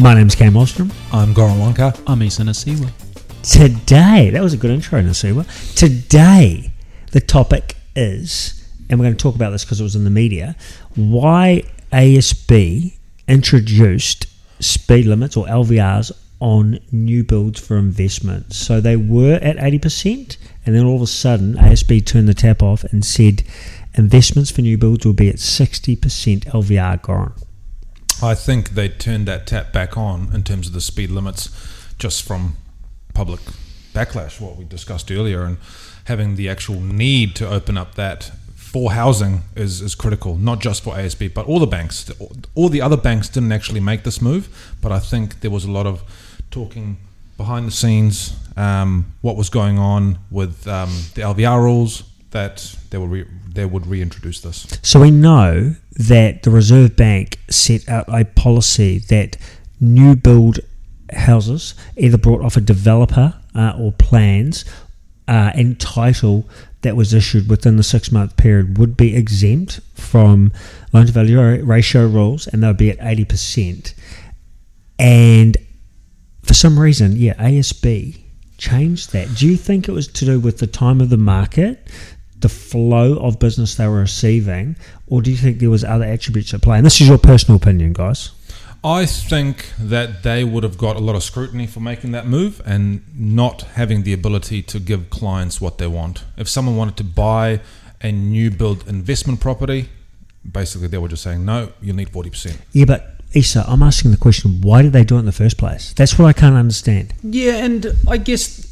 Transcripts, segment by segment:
My name's Cam Ostrom. I'm Goran Wonka. I'm Isa Nasiwa. Today, that was a good intro, Nasiwa. Today, the topic is, and we're going to talk about this because it was in the media, why ASB introduced speed limits or LVRs on new builds for investment. So they were at 80%, and then all of a sudden, ASB turned the tap off and said investments for new builds will be at 60% LVR, Goran. I think they turned that tap back on in terms of the speed limits just from public backlash, what we discussed earlier, and having the actual need to open up that for housing is, is critical, not just for ASB, but all the banks. All the other banks didn't actually make this move, but I think there was a lot of talking behind the scenes, um, what was going on with um, the LVR rules, that they would re- they would reintroduce this. So we know that the Reserve Bank set out a policy that new build houses, either brought off a developer uh, or plans, uh, and title that was issued within the six month period would be exempt from loan to value ratio rules, and they would be at eighty percent. And for some reason, yeah, ASB changed that. Do you think it was to do with the time of the market, the flow of business they were receiving, or do you think there was other attributes at play? And this is your personal opinion, guys. I think that they would have got a lot of scrutiny for making that move and not having the ability to give clients what they want. If someone wanted to buy a new build investment property, basically they were just saying, no, you need 40%. Yeah, but Isa, I'm asking the question, why did they do it in the first place? That's what I can't understand. Yeah, and I guess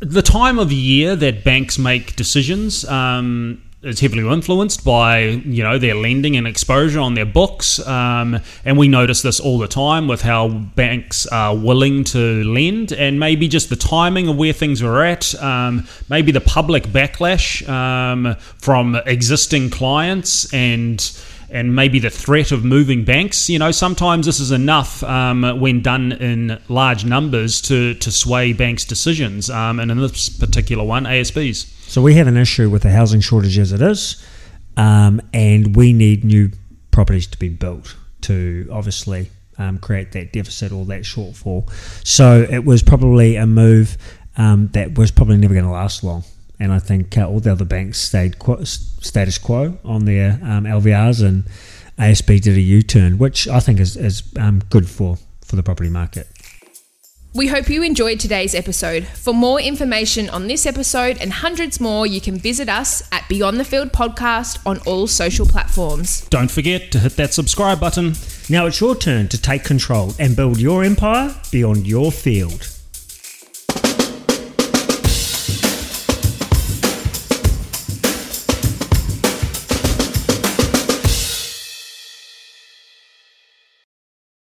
the time of year that banks make decisions um, is heavily influenced by you know their lending and exposure on their books, um, and we notice this all the time with how banks are willing to lend, and maybe just the timing of where things are at, um, maybe the public backlash um, from existing clients and and maybe the threat of moving banks. You know, sometimes this is enough um, when done in large numbers to, to sway banks' decisions. Um, and in this particular one, ASBs. So we have an issue with the housing shortage as it is, um, and we need new properties to be built to obviously um, create that deficit or that shortfall. So it was probably a move um, that was probably never going to last long and I think uh, all the other banks stayed qu- status quo on their um, LVRs, and ASB did a U-turn, which I think is, is um, good for, for the property market. We hope you enjoyed today's episode. For more information on this episode and hundreds more, you can visit us at Beyond the Field Podcast on all social platforms. Don't forget to hit that subscribe button. Now it's your turn to take control and build your empire beyond your field.